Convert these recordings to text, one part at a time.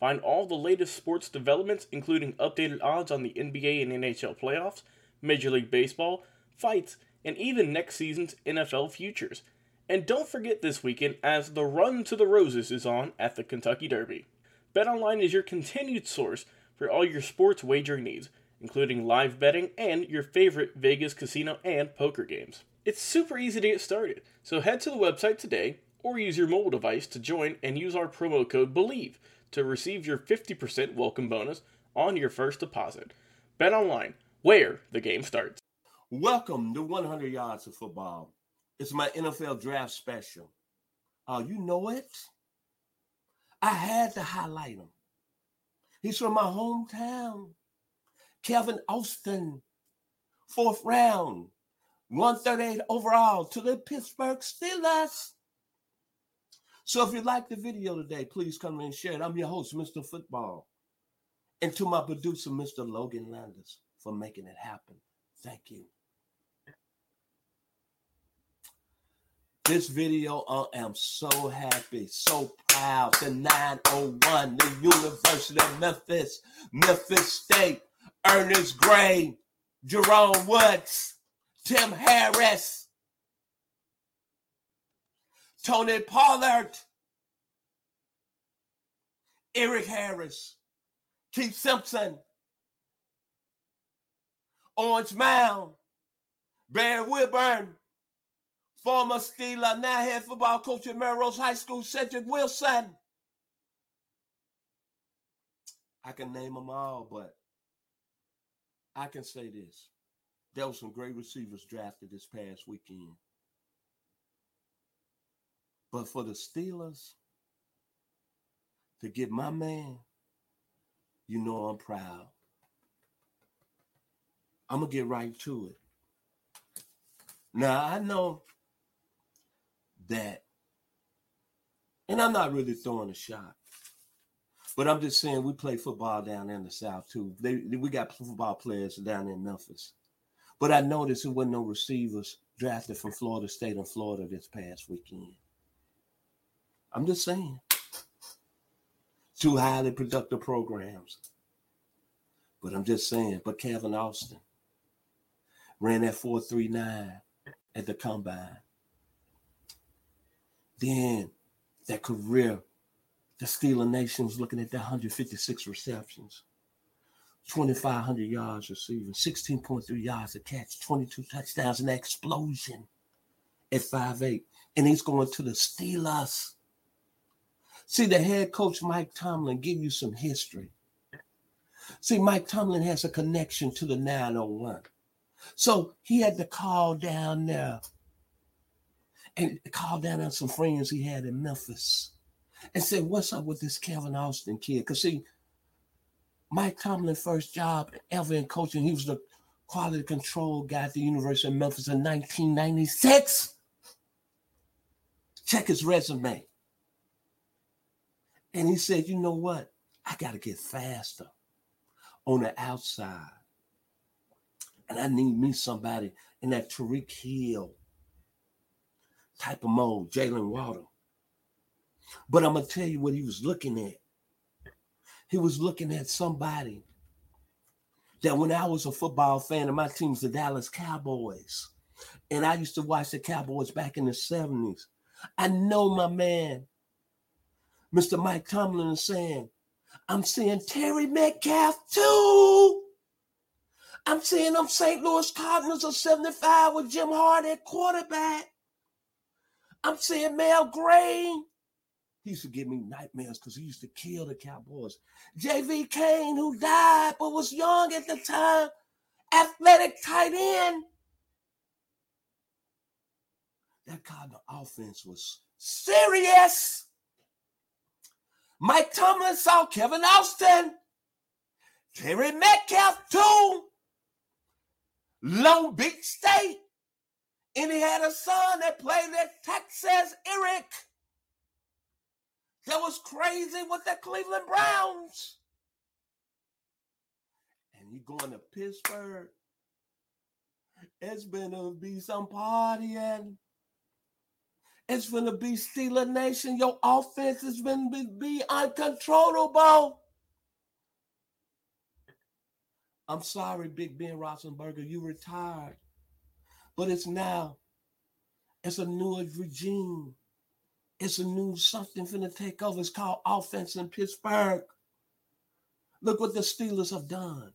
Find all the latest sports developments, including updated odds on the NBA and NHL playoffs, Major League Baseball, fights, and even next season's NFL futures. And don't forget this weekend as the Run to the Roses is on at the Kentucky Derby. BetOnline is your continued source for all your sports wagering needs, including live betting and your favorite Vegas casino and poker games. It's super easy to get started, so head to the website today or use your mobile device to join and use our promo code BLEAV to receive your 50% welcome bonus on your first deposit. Bet online, where the game starts. Welcome to 100 Yards of Football. It's my NFL draft special. Oh, you know it? I had to highlight him. He's from my hometown. Kevin Austin, fourth round, 138 overall to the Pittsburgh Steelers. So if you like the video today, please come and share it. I'm your host, Mr. Football. And to my producer, Mr. Logan Landers, for making it happen. Thank you. This video, I am so happy, so proud. The 901, the University of Memphis, Memphis State, Ernest Gray, Jerome Woods, Tim Harris, Tony Pollard, Eric Harris, Keith Simpson, Orange Mound, Barry Wilburn, former Steeler, now head football coach at Melrose High School, Cedric Wilson. I can name them all, but I can say this. There were some great receivers drafted this past weekend. But for the Steelers to get my man, you know I'm proud. I'm going to get right to it. Now, I know that, and I'm not really throwing a shot, but I'm just saying we play football down in the South too. They, we got football players down in Memphis. But I noticed there wasn't no receivers drafted from Florida State and Florida this past weekend. I'm just saying. Two highly productive programs. But I'm just saying, but Calvin Austin ran that 439 at the combine. Then that career, the Steeler Nation was looking at that 156 receptions, 2,500 yards receiving, 16.3 yards a catch, 22 touchdowns, an explosion at 5'8. And he's going to the Steelers. See, the head coach, Mike Tomlin, give you some history. See, Mike Tomlin has a connection to the 901. So he had to call down there and call down on some friends he had in Memphis and say, What's up with this Kevin Austin kid? Because, see, Mike Tomlin first job ever in coaching, he was the quality control guy at the University of Memphis in 1996. Check his resume. And he said, you know what? I got to get faster on the outside. And I need me somebody in that Tyreek Hill type of mode, Jaylen Waddle. But I'm going to tell you what he was looking at. He was looking at somebody that when I was a football fan, and my team's the Dallas Cowboys, and I used to watch the Cowboys back in the 70s. I know my man Mr. Mike Tomlin is saying, I'm seeing Terry Metcalf too. I'm seeing them St. Louis Cardinals of 75 with Jim Hart at quarterback. I'm seeing Mel Gray. He used to give me nightmares because he used to kill the Cowboys. J.V. Cain, who died but was young at the time. athletic tight end. That Cardinal offense was serious. Mike Tomlin saw Kevin Austin, Terry Metcalf too, Long Beach State, and he had a son that played at Texas, Eric. That was crazy with the Cleveland Browns. And he going to Pittsburgh. It's gonna be some partying. It's gonna be Steeler Nation. Your offense is gonna be, be uncontrollable. I'm sorry, Big Ben Roethlisberger, you retired, but it's now. It's a new regime. It's a new something finna take over. It's called offense in Pittsburgh. Look what the Steelers have done.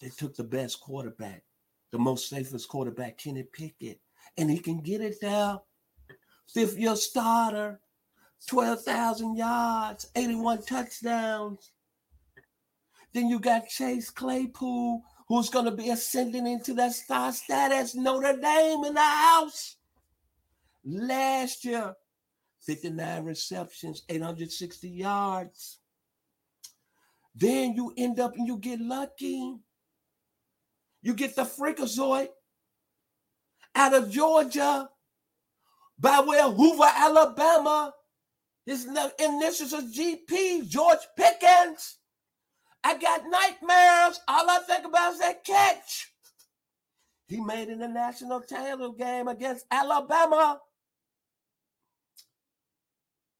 They took the best quarterback, the most safest quarterback, Kenny Pickett, and he can get it there. Fifth year starter, 12,000 yards, 81 touchdowns. Then you got Chase Claypool, who's going to be ascending into that star status, Notre Dame in the house. Last year, 59 receptions, 860 yards. Then you end up and you get lucky. You get the freakazoid out of Georgia by way of Hoover, Alabama. His initials are GP, George Pickens. I got nightmares. All I think about is that catch. He made in the national title game against Alabama.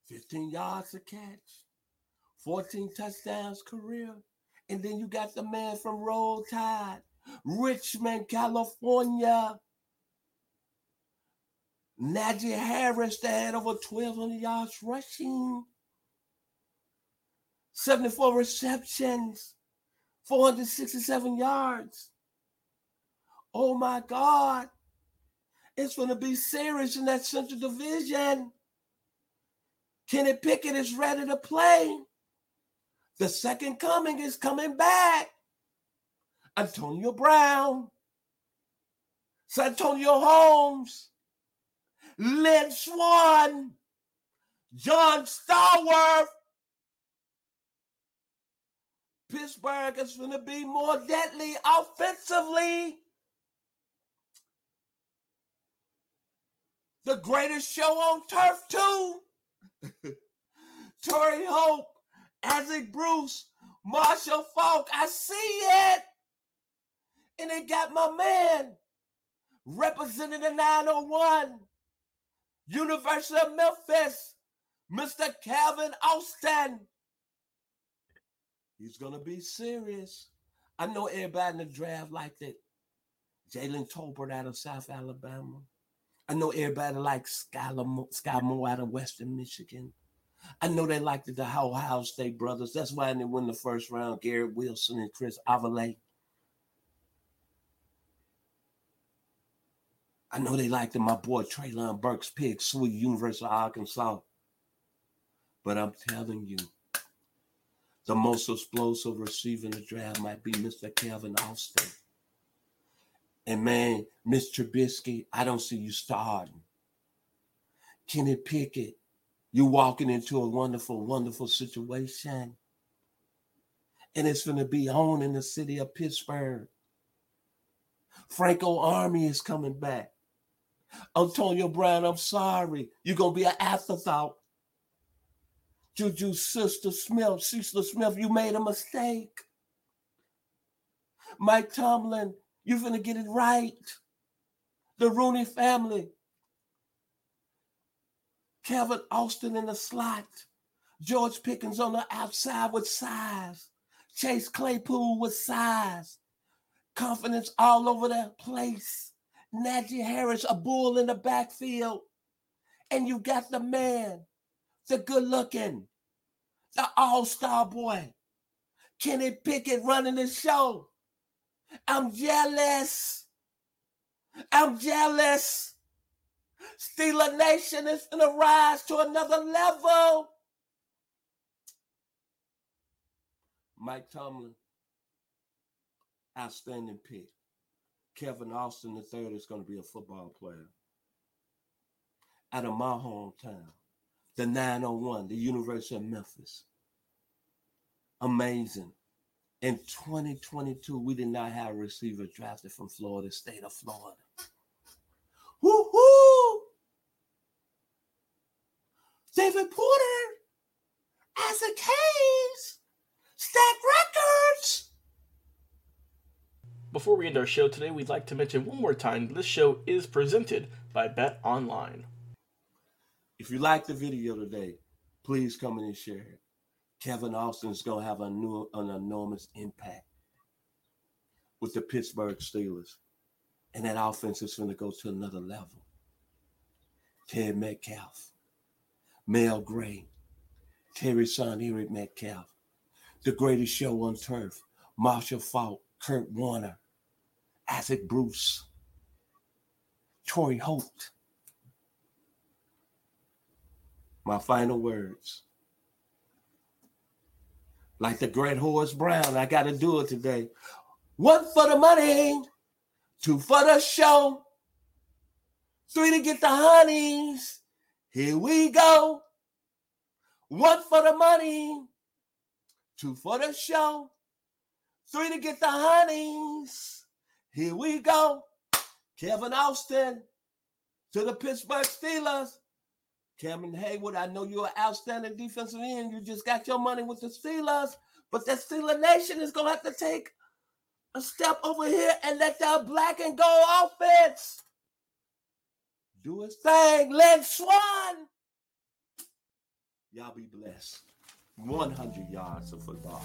15 yards a catch, 14 touchdowns career. And then you got the man from Roll Tide, Richmond, California. Najee Harris that had over 1,200 yards rushing, 74 receptions, 467 yards. Oh my God. It's going to be serious in that Central Division. Kenny Pickett is ready to play. The second coming is coming back. Antonio Brown, Santonio Holmes, Lynn Swann, John Stallworth. Pittsburgh is going to be more deadly offensively. The greatest show on turf, too. Torry Holt, Isaac Bruce, Marshall Faulk. I see it. And they got my man representing the 901, University of Memphis, Mr. Calvin Austin. He's going to be serious. I know everybody in the draft liked it. Jalen Tolbert out of South Alabama. I know everybody likes Skylar, Skyy Moore out of Western Michigan. I know they liked it, the Ohio State brothers. That's why they win the first round, Garrett Wilson and Chris Olave. I know they liked my boy Treylon Burks, pick, Sweet, University of Arkansas. But I'm telling you, the most explosive receiver in the draft might be Mr. Calvin Austin. And man, Mr. Trubisky, I don't see you starting. Kenny Pickett, you walking into a wonderful, wonderful situation. And it's going to be on in the city of Pittsburgh. Franco Army is coming back. Antonio Brown, I'm sorry. You're going to be an afterthought. Juju Sister Smith, Sister Smith, you made a mistake. Mike Tomlin, you're going to get it right. The Rooney family. Kevin Austin in the slot. George Pickens on the outside with size. Chase Claypool with size. Confidence all over the place. Najee Harris, a bull in the backfield. And you got the man, the good looking, the all star boy, Kenny Pickett running the show. I'm jealous. I'm jealous. Steeler Nation is going to rise to another level. Mike Tomlin, outstanding pick. Kevin Austin III is going to be a football player. Out of my hometown, the 901, the University of Memphis. Amazing. In 2022, we did not have a receiver drafted from Florida, state of Florida. Woo-hoo! David Porter, Isaac Hayes, Stax Records. Before we end our show today, we'd like to mention one more time this show is presented by Bet Online. If you like the video today, please come in and share it. Kevin Austin is going to have a new, an enormous impact with the Pittsburgh Steelers. And that offense is going to go to another level. Ted Metcalf, Mel Gray, Terry Son, Eric Metcalf, The Greatest Show on Turf, Marshall Faulk, Kurt Warner, Isaac Bruce, Torry Holt. My final words. Like the great Horace Brown, I got to do it today. One for the money, two for the show, three to get the honeys. Here we go. One for the money, two for the show, three to get the honeys. Here we go. Kevin Austin to the Pittsburgh Steelers. Cameron Heyward, I know you're an outstanding defensive end. You just got your money with the Steelers, but the Steeler Nation is gonna have to take a step over here and let that black and gold offense do its thing. Lynn Swann. Y'all be blessed. 100 yards of football.